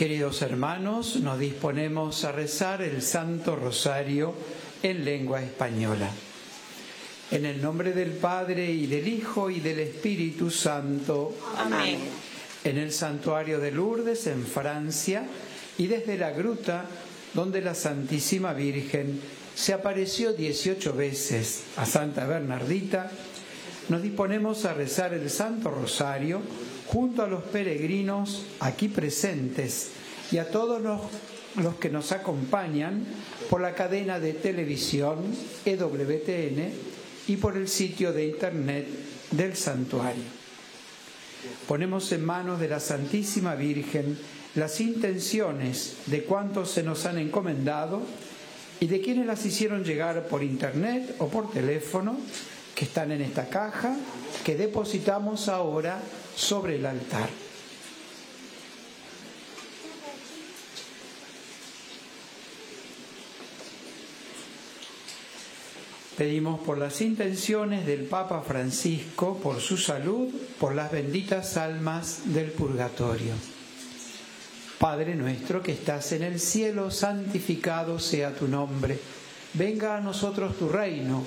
Queridos hermanos, nos disponemos a rezar el Santo Rosario en lengua española. En el nombre del Padre y del Hijo y del Espíritu Santo. Amén. En el santuario de Lourdes, en Francia, y desde la gruta donde la Santísima Virgen se apareció 18 veces a Santa Bernardita, nos disponemos a rezar el Santo Rosario junto a los peregrinos aquí presentes y a todos los, que nos acompañan por la cadena de televisión EWTN y por el sitio de internet del santuario. Ponemos en manos de la Santísima Virgen las intenciones de cuantos se nos han encomendado y de quienes las hicieron llegar por internet o por teléfono, que están en esta caja que depositamos ahora sobre el altar. Pedimos por las intenciones del Papa Francisco, por su salud, por las benditas almas del purgatorio. Padre nuestro que estás en el cielo, santificado sea tu nombre. Venga a nosotros tu reino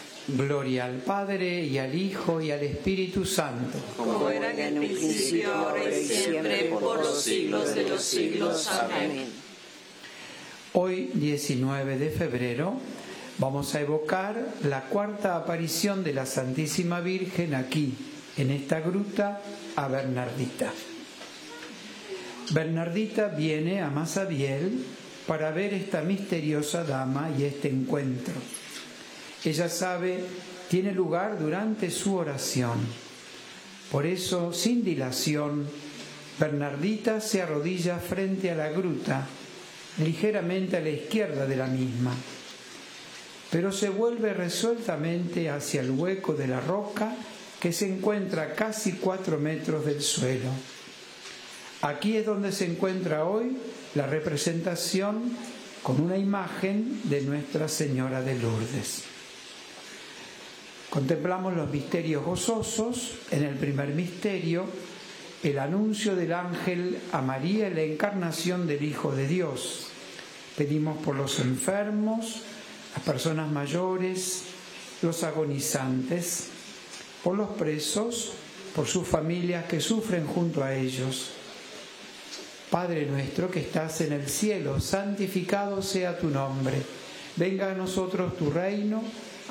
Gloria al Padre y al Hijo y al Espíritu Santo. Como era en el principio, ahora y siempre, por los siglos de los siglos. Amén. Hoy, 19 de febrero, vamos a evocar la cuarta aparición de la Santísima Virgen aquí, en esta gruta, a Bernardita. Bernardita viene a Masabiel para ver esta misteriosa dama y este encuentro ella sabe, tiene lugar durante su oración. Por eso, sin dilación, Bernardita se arrodilla frente a la gruta, ligeramente a la izquierda de la misma, pero se vuelve resueltamente hacia el hueco de la roca que se encuentra a casi cuatro metros del suelo. Aquí es donde se encuentra hoy la representación con una imagen de Nuestra Señora de Lourdes. Contemplamos los misterios gozosos. En el primer misterio, el anuncio del ángel a María la encarnación del Hijo de Dios. Pedimos por los enfermos, las personas mayores, los agonizantes, por los presos, por sus familias que sufren junto a ellos. Padre nuestro que estás en el cielo, santificado sea tu nombre. Venga a nosotros tu reino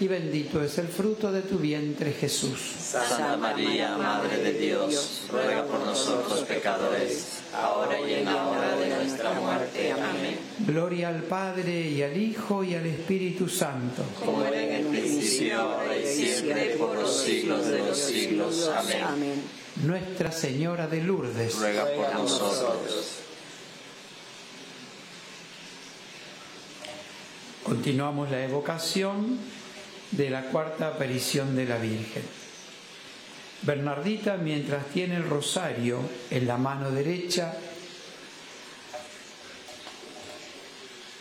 y bendito es el fruto de tu vientre, Jesús. Santa María, Madre de Dios, ruega por nosotros pecadores, ahora y en la hora de nuestra muerte. Amén. Gloria al Padre y al Hijo y al Espíritu Santo. Como era en el principio, ahora y siempre, por los siglos de los siglos. Amén. Nuestra Señora de Lourdes. Ruega por nosotros. Continuamos la evocación de la cuarta aparición de la Virgen. Bernardita, mientras tiene el rosario en la mano derecha,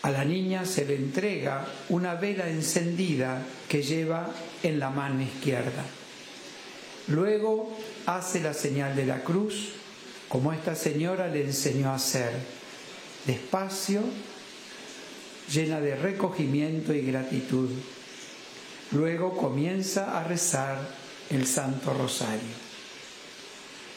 a la niña se le entrega una vela encendida que lleva en la mano izquierda. Luego hace la señal de la cruz, como esta señora le enseñó a hacer, despacio, llena de recogimiento y gratitud. Luego comienza a rezar el Santo Rosario.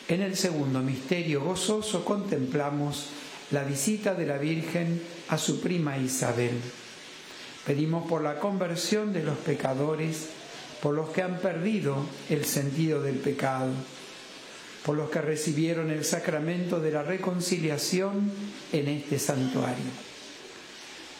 En el segundo misterio gozoso contemplamos la visita de la Virgen a su prima Isabel. Pedimos por la conversión de los pecadores, por los que han perdido el sentido del pecado, por los que recibieron el sacramento de la reconciliación en este santuario.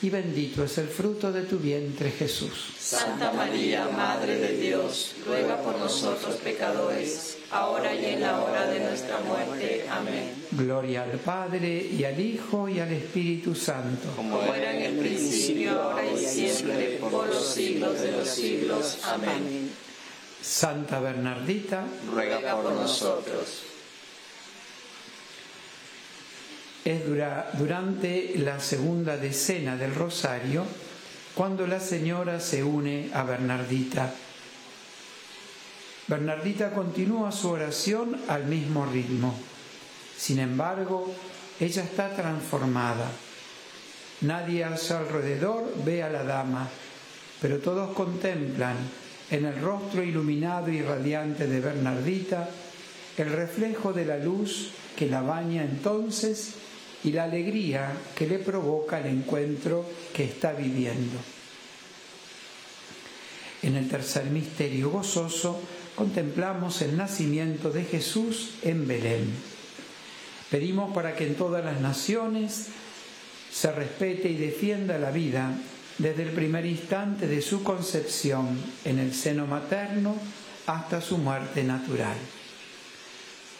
y bendito es el fruto de tu vientre Jesús. Santa María, Madre de Dios, ruega por nosotros pecadores, ahora y en la hora de nuestra muerte. Amén. Gloria al Padre y al Hijo y al Espíritu Santo. Como era en el principio, ahora y siempre, por los siglos de los siglos. Amén. Santa Bernardita, ruega por nosotros. Es dura, durante la segunda decena del Rosario cuando la señora se une a Bernardita. Bernardita continúa su oración al mismo ritmo. Sin embargo, ella está transformada. Nadie a su alrededor ve a la dama, pero todos contemplan en el rostro iluminado y radiante de Bernardita el reflejo de la luz que la baña entonces y la alegría que le provoca el encuentro que está viviendo. En el tercer misterio gozoso contemplamos el nacimiento de Jesús en Belén. Pedimos para que en todas las naciones se respete y defienda la vida desde el primer instante de su concepción en el seno materno hasta su muerte natural.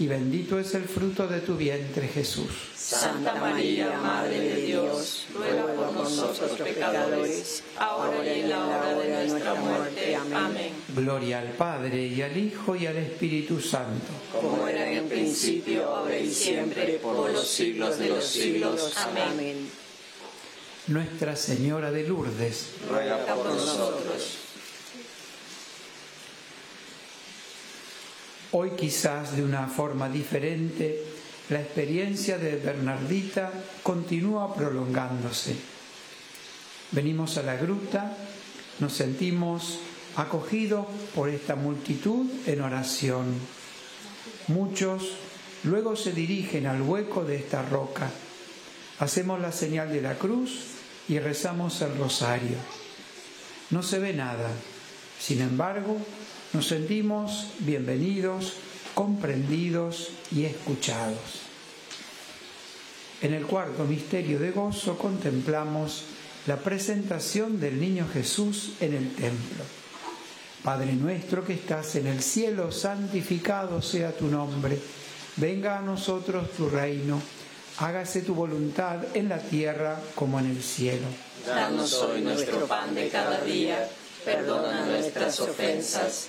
y bendito es el fruto de tu vientre Jesús. Santa María, Madre de Dios, ruega por nosotros pecadores, ahora y en la hora de nuestra muerte. Amén. Gloria al Padre y al Hijo y al Espíritu Santo. Como era en el principio, ahora y siempre, por los siglos de los siglos. Amén. Nuestra Señora de Lourdes, Ruega por nosotros. Hoy quizás de una forma diferente, la experiencia de Bernardita continúa prolongándose. Venimos a la gruta, nos sentimos acogidos por esta multitud en oración. Muchos luego se dirigen al hueco de esta roca. Hacemos la señal de la cruz y rezamos el rosario. No se ve nada, sin embargo, nos sentimos bienvenidos, comprendidos y escuchados. En el cuarto misterio de gozo contemplamos la presentación del niño Jesús en el templo. Padre nuestro que estás en el cielo, santificado sea tu nombre. Venga a nosotros tu reino. Hágase tu voluntad en la tierra como en el cielo. Danos hoy nuestro pan de cada día. Perdona nuestras ofensas,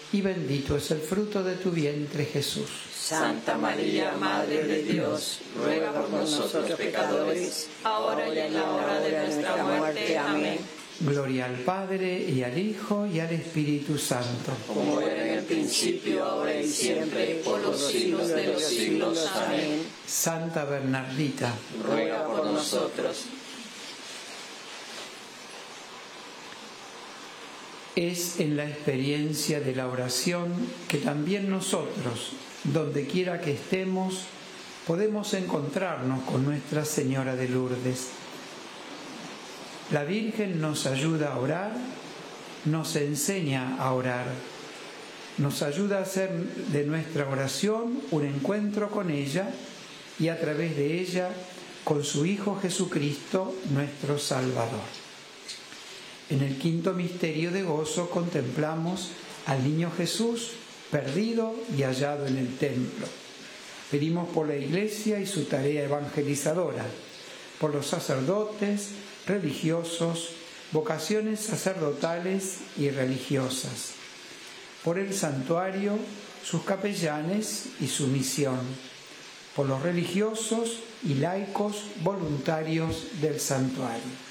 y bendito es el fruto de tu vientre Jesús. Santa María, Madre de Dios, ruega por nosotros pecadores, ahora y en la hora de nuestra muerte. Amén. Gloria al Padre y al Hijo y al Espíritu Santo. Como era en el principio, ahora y siempre, por los siglos de los siglos. Amén. Santa Bernardita, ruega por nosotros. Es en la experiencia de la oración que también nosotros, donde quiera que estemos, podemos encontrarnos con Nuestra Señora de Lourdes. La Virgen nos ayuda a orar, nos enseña a orar, nos ayuda a hacer de nuestra oración un encuentro con ella y a través de ella con su Hijo Jesucristo, nuestro Salvador. En el quinto misterio de gozo contemplamos al niño Jesús perdido y hallado en el templo. Pedimos por la iglesia y su tarea evangelizadora, por los sacerdotes, religiosos, vocaciones sacerdotales y religiosas, por el santuario, sus capellanes y su misión, por los religiosos y laicos voluntarios del santuario.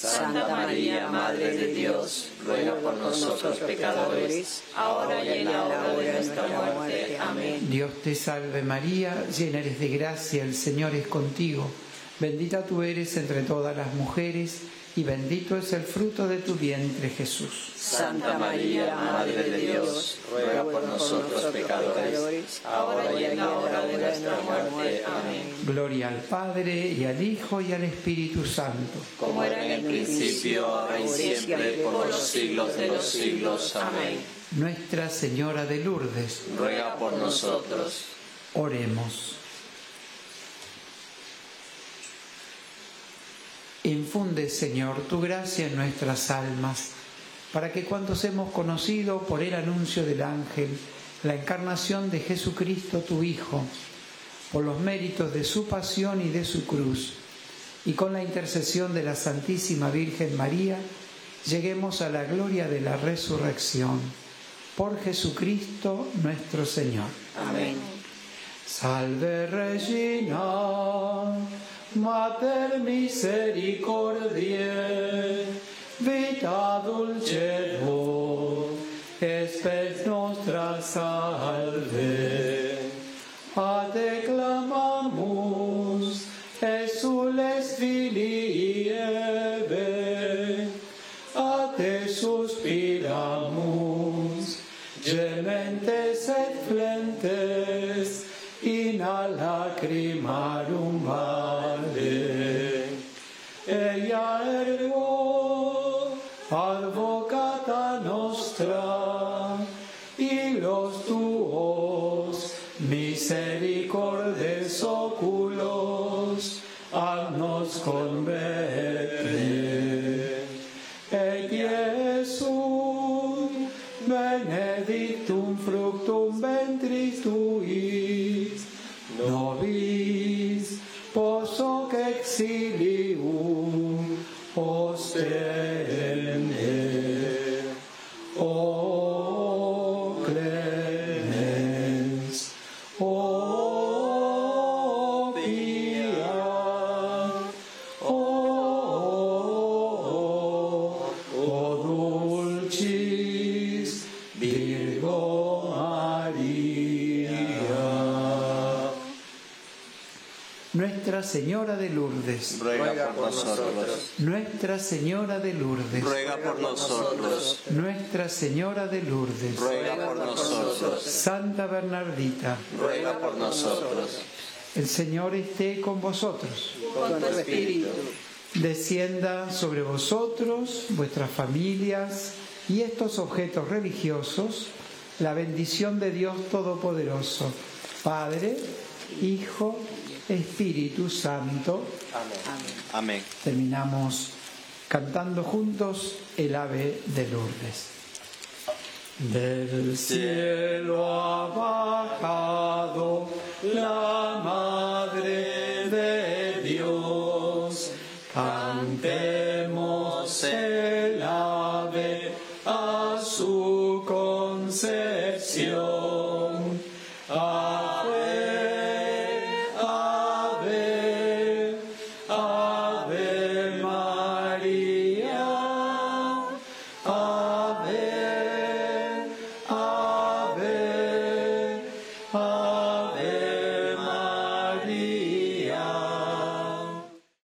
Santa María, Madre de Dios, ruega por nosotros pecadores, ahora y en la hora de nuestra muerte. Amén. Dios te salve María, llena eres de gracia, el Señor es contigo. Bendita tú eres entre todas las mujeres, y bendito es el fruto de tu vientre Jesús. Santa María, Madre de Dios, ruega por nosotros pecadores, ahora y en la hora de nuestra muerte. Amén. Gloria al Padre, y al Hijo, y al Espíritu Santo. Como era en el principio, ahora y siempre, por los siglos de los siglos. Amén. Nuestra Señora de Lourdes, Ruega por nosotros. oremos. Infunde, Señor, tu gracia en nuestras almas, para que cuantos hemos conocido por el anuncio del ángel la encarnación de Jesucristo, tu Hijo, por los méritos de su pasión y de su cruz, y con la intercesión de la Santísima Virgen María, lleguemos a la gloria de la resurrección. Por Jesucristo nuestro Señor. Amén. Salve Regina, Mater misericordiae, vita dulcedo, espes nostra salve. Nuestra Señora de Lourdes, ruega por nosotros, Nuestra Señora de Lourdes, ruega por nosotros, Santa Bernardita, ruega por nosotros, el Señor esté con vosotros. Con tu espíritu. descienda sobre vosotros, vuestras familias y estos objetos religiosos la bendición de Dios Todopoderoso, Padre, Hijo, Espíritu Santo. amén. Terminamos cantando juntos el ave de Lourdes. Del cielo ha bajado la Madre